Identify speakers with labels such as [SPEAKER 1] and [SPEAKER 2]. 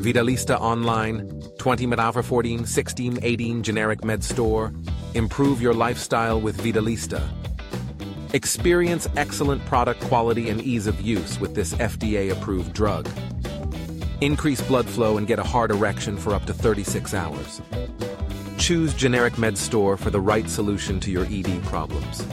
[SPEAKER 1] Vidalista Online, 20 Alpha 14, 16, 18 generic med store. Improve your lifestyle with Vidalista. Experience excellent product quality and ease of use with this FDA-approved drug. Increase blood flow and get a hard erection for up to 36 hours. Choose generic med store for the right solution to your ED problems.